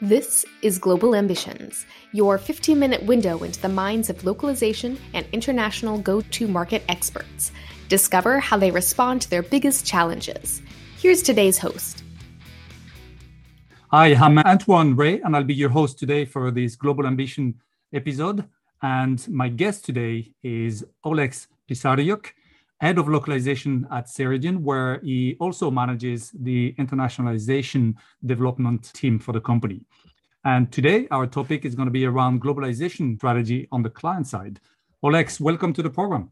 This is Global Ambitions, your 15 minute window into the minds of localization and international go to market experts. Discover how they respond to their biggest challenges. Here's today's host. Hi, I'm Antoine Rey, and I'll be your host today for this Global Ambition episode. And my guest today is Olex Pysaryuk head of localization at Ceridian, where he also manages the internationalization development team for the company. And today, our topic is going to be around globalization strategy on the client side. Olex, welcome to the program.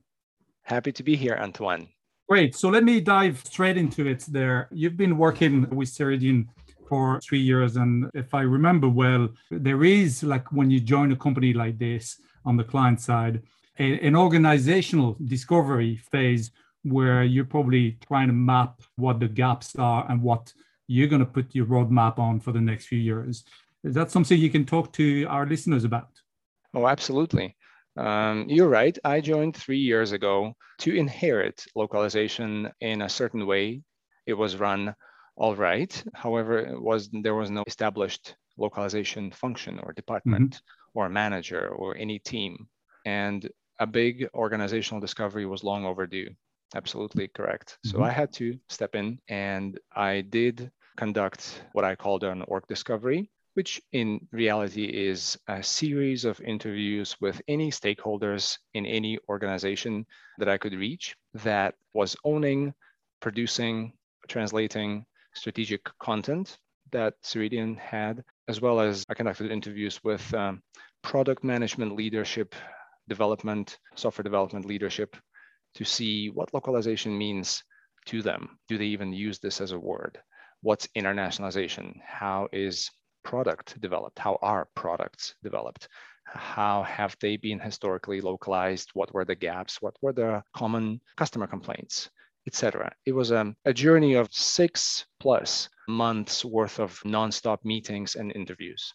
Happy to be here, Antoine. Great. So let me dive straight into it there. You've been working with Ceridian for three years. And if I remember well, there is like when you join a company like this on the client side, a, an organizational discovery phase where you're probably trying to map what the gaps are and what you're going to put your roadmap on for the next few years. Is that something you can talk to our listeners about? Oh, absolutely. Um, you're right. I joined three years ago to inherit localization in a certain way. It was run all right. However, it was there was no established localization function or department mm-hmm. or manager or any team. And a big organizational discovery was long overdue. Absolutely correct. Mm-hmm. So I had to step in and I did conduct what I called an org discovery, which in reality is a series of interviews with any stakeholders in any organization that I could reach that was owning, producing, translating strategic content that Ceridian had, as well as I conducted interviews with um, product management leadership development, software development leadership to see what localization means to them. Do they even use this as a word? What's internationalization? How is product developed? How are products developed? How have they been historically localized? What were the gaps? What were the common customer complaints? etc. It was a, journey of six plus months worth of nonstop meetings and interviews.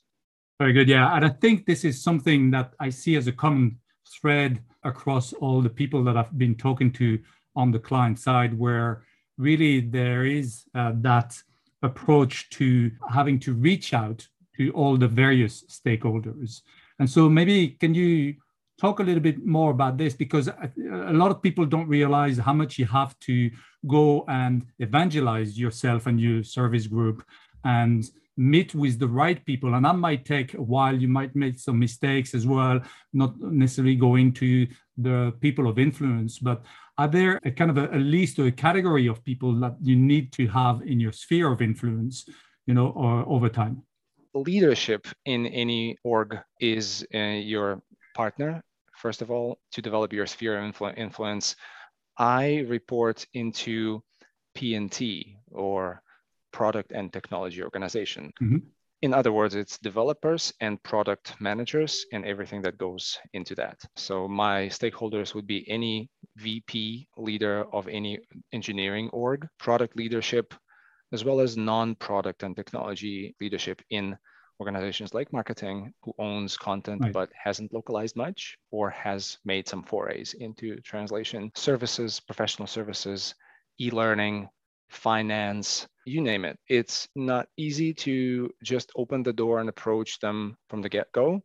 Very good. Yeah. And I think this is something that I see as a common thread across all the people that I've been talking to on the client side, where really there is uh, that approach to having to reach out to all the various stakeholders. And so maybe can you talk a little bit more about this because a lot of people don't realize how much you have to go and evangelize yourself and your service group and meet with the right people. And that might take a while. You might make some mistakes as well not necessarily going to the people of influence. But are there a kind of a, a list or a category of people that you need to have in your sphere of influence you know or over time? Leadership in any org is uh, your partner first of all to develop your sphere of influ- influence. I report into p&t or product and technology organization. Mm-hmm. In other words, it's developers and product managers and everything that goes into that. So my stakeholders would be any VP leader of any engineering org, product leadership, as well as non-product and technology leadership in organizations like marketing who owns content right. but hasn't localized much or has made some forays into translation services professional services e-learning finance, you name it. It's not easy to just open the door and approach them from the get go,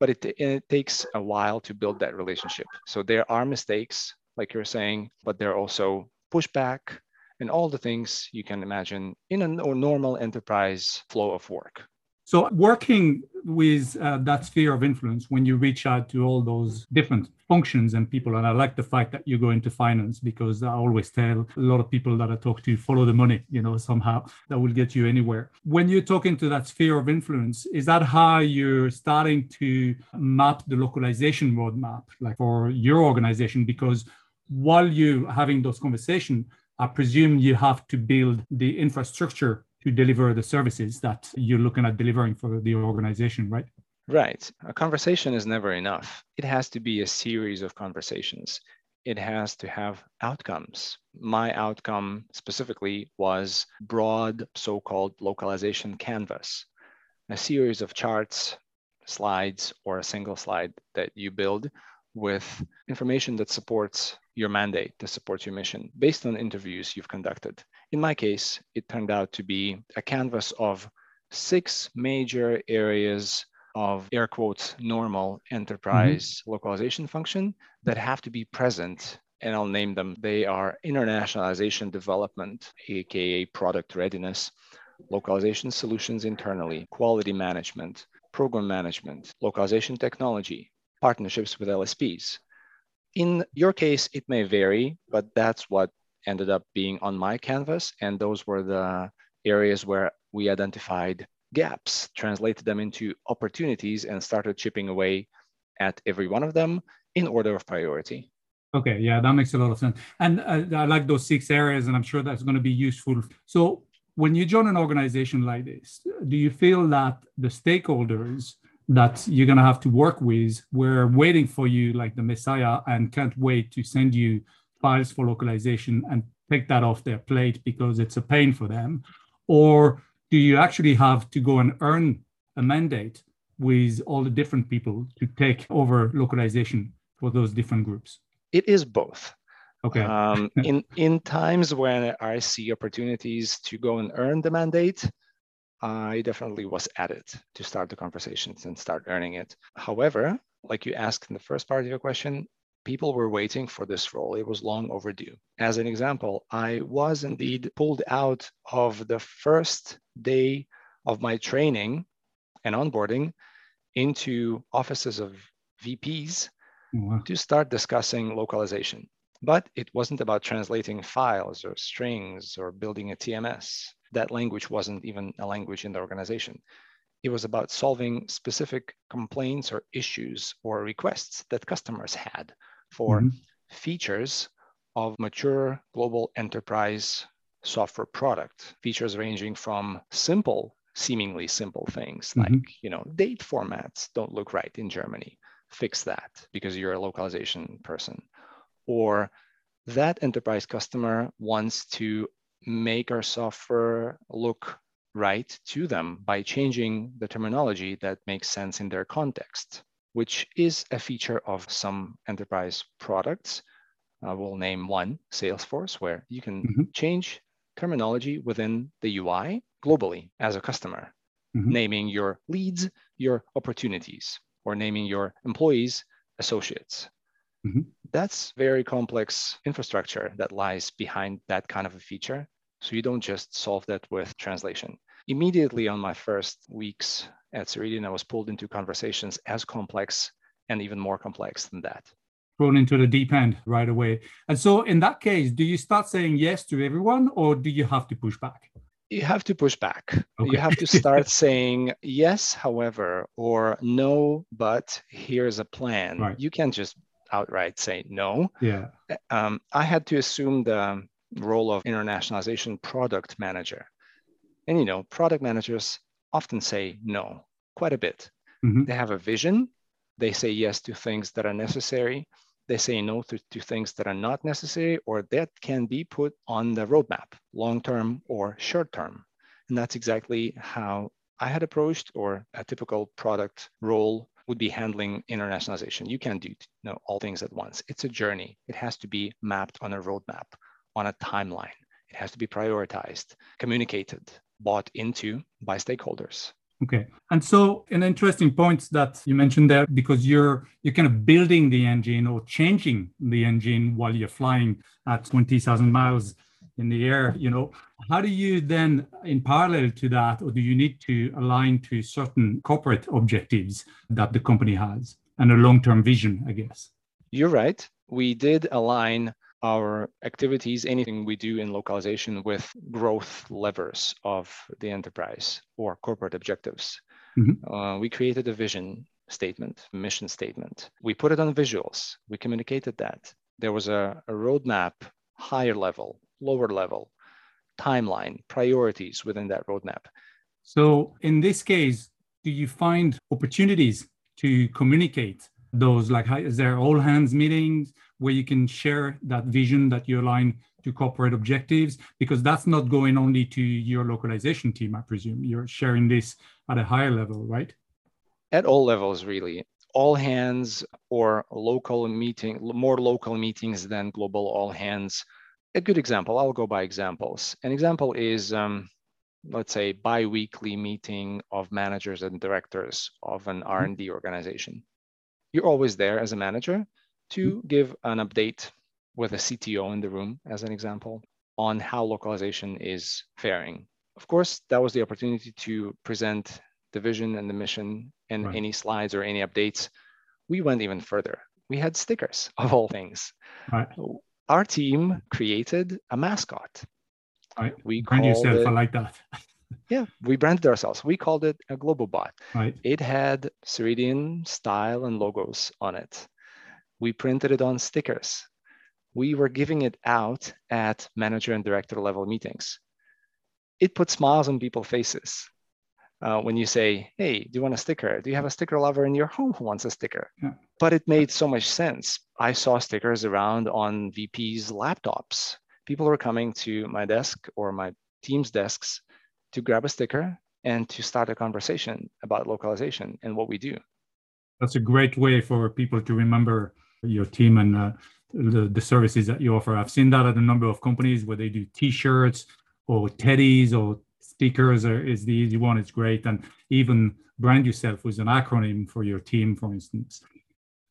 but it, it takes a while to build that relationship. So there are mistakes, like you're saying, but there are also pushback and all the things you can imagine in a normal enterprise flow of work. So, working with uh, that sphere of influence, when you reach out to all those different functions and people, and I like the fact that you go into finance because I always tell a lot of people that I talk to follow the money, you know, somehow that will get you anywhere. When you're talking to that sphere of influence, is that how you're starting to map the localization roadmap, like for your organization? Because while you're having those conversations, I presume you have to build the infrastructure to deliver the services that you're looking at delivering for the organization, right? Right. A conversation is never enough. It has to be a series of conversations. It has to have outcomes. My outcome specifically was broad so called localization canvas, a series of charts, slides, or a single slide that you build with information that supports your mandate, that supports your mission based on interviews you've conducted. In my case, it turned out to be a canvas of six major areas of air quotes normal enterprise mm-hmm. localization function that have to be present and I'll name them. They are internationalization development, aka product readiness, localization solutions internally, quality management, program management, localization technology, partnerships with LSPs. In your case, it may vary, but that's what ended up being on my canvas. And those were the areas where we identified gaps, translated them into opportunities, and started chipping away at every one of them in order of priority. Okay, yeah, that makes a lot of sense. And uh, I like those six areas, and I'm sure that's going to be useful. So, when you join an organization like this, do you feel that the stakeholders that you're going to have to work with We're waiting for you like the messiah and can't wait to send you files for localization and take that off their plate because it's a pain for them? Or do you actually have to go and earn a mandate with all the different people to take over localization for those different groups? It is both. Okay. Um, in in times when I see opportunities to go and earn the mandate, I definitely was at it to start the conversations and start earning it. However, like you asked in the first part of your question, people were waiting for this role. It was long overdue. As an example, I was indeed pulled out of the first day of my training and onboarding into offices of VPs oh, wow. to start discussing localization. But it wasn't about translating files or strings or building a TMS. That language wasn't even a language in the organization. It was about solving specific complaints or issues or requests that customers had for mm-hmm. features of mature global enterprise software product features ranging from simple seemingly simple things mm-hmm. like you know date formats don't look right in germany fix that because you're a localization person or that enterprise customer wants to make our software look right to them by changing the terminology that makes sense in their context which is a feature of some enterprise products. I will name one, Salesforce, where you can mm-hmm. change terminology within the UI globally as a customer, mm-hmm. naming your leads, your opportunities, or naming your employees, associates. Mm-hmm. That's very complex infrastructure that lies behind that kind of a feature. So you don't just solve that with translation. Immediately on my first weeks at Ceridian, I was pulled into conversations as complex and even more complex than that. Thrown into the deep end right away. And so, in that case, do you start saying yes to everyone or do you have to push back? You have to push back. Okay. You have to start saying yes, however, or no, but here's a plan. Right. You can't just outright say no. Yeah. Um, I had to assume the role of internationalization product manager. And you know, product managers often say no quite a bit. Mm-hmm. They have a vision, they say yes to things that are necessary, they say no to, to things that are not necessary or that can be put on the roadmap, long term or short term. And that's exactly how I had approached, or a typical product role would be handling internationalization. You can't do you know, all things at once. It's a journey. It has to be mapped on a roadmap, on a timeline. It has to be prioritized, communicated, bought into by stakeholders. Okay. And so an interesting point that you mentioned there, because you're you're kind of building the engine or changing the engine while you're flying at 20,000 miles in the air, you know, how do you then in parallel to that, or do you need to align to certain corporate objectives that the company has and a long-term vision, I guess? You're right. We did align our activities, anything we do in localization with growth levers of the enterprise or corporate objectives. Mm-hmm. Uh, we created a vision statement, mission statement. We put it on visuals. We communicated that. There was a, a roadmap, higher level, lower level, timeline, priorities within that roadmap. So, in this case, do you find opportunities to communicate those? Like, is there all hands meetings? where you can share that vision that you align to corporate objectives because that's not going only to your localization team i presume you're sharing this at a higher level right at all levels really all hands or local meeting more local meetings than global all hands a good example i'll go by examples an example is um, let's say bi-weekly meeting of managers and directors of an Mm-hmm. r&d organization you're always there as a manager to Mm-hmm. give an update with a cto in the room as an example on how localization is faring of course that was the opportunity to present the vision and the mission and Right. any slides or any updates we went even further we had stickers of all things Right. Our team created a mascot Right. we Brand yourself. it, I like that. yeah, we branded ourselves. We called it a global bot. Right. It had Ceridian style and logos on it. We printed it on stickers. We were giving it out at manager and director level meetings. It put smiles on people's faces. Uh, when you say, hey, do you want a sticker? Do you have a sticker lover in your home who wants a sticker? Yeah. But it made so much sense. I saw stickers around on VP's laptops. People were coming to my desk or my team's desks to grab a sticker and to start a conversation about localization and what we do. That's a great way for people to remember your team and uh, the, the services that you offer. I've seen that at a number of companies where they do T-shirts or teddies or stickers are, is the easy one. It's great, and even brand yourself with an acronym for your team, for instance.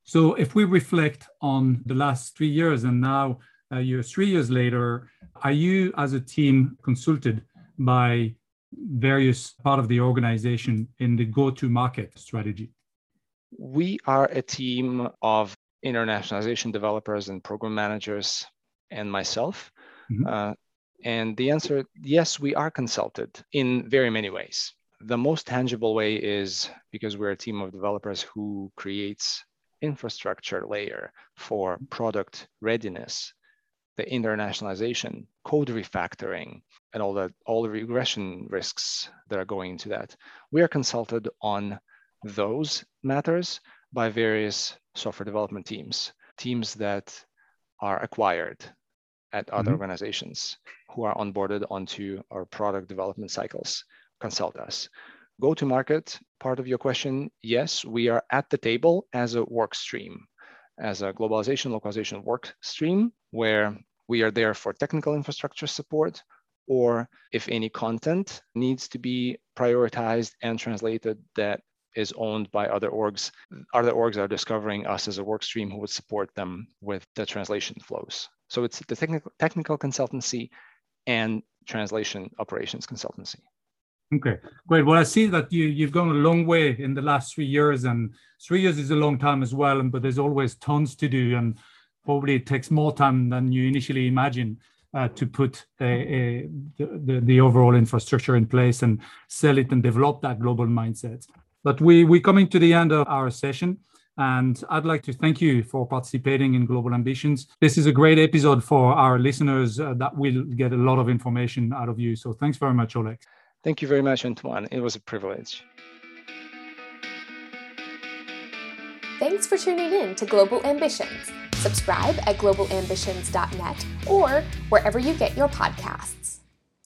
So if we reflect on the last three years and now uh, you're three years later, are you as a team consulted by various part of the organization in the go-to-market strategy? We are a team of internationalization developers and program managers and myself. Mhm. Uh, and the answer, yes, we are consulted in very many ways. The most tangible way is because we're a team of developers who creates infrastructure layer for product readiness, the internationalization, code refactoring, and all that, all the regression risks that are going into that. We are consulted on those matters by various software development teams, teams that are acquired at other Mhm. organizations who are onboarded onto our product development cycles, consult us. Go to market, part of your question, yes, we are at the table as a work stream, as a globalization, localization work stream, where we are there for technical infrastructure support, or if any content needs to be prioritized and translated that is owned by other orgs, other orgs are discovering us as a work stream who would support them with the translation flows. So it's the technical technical consultancy and translation operations consultancy. Okay, great. Well, I see that you you've gone a long way in the last three years, and three years is a long time as well. And but there's always tons to do, and probably it takes more time than you initially imagined uh, to put a, a, the the overall infrastructure in place and sell it and develop that global mindset. But we we're coming to the end of our session. And I'd like to thank you for participating in Global Ambitions. This is a great episode for our listeners uh, that will get a lot of information out of you. So thanks very much, Oleg. Thank you very much, Antoine. It was a privilege. Thanks for tuning in to Global Ambitions. Subscribe at globalambitions.net or wherever you get your podcasts.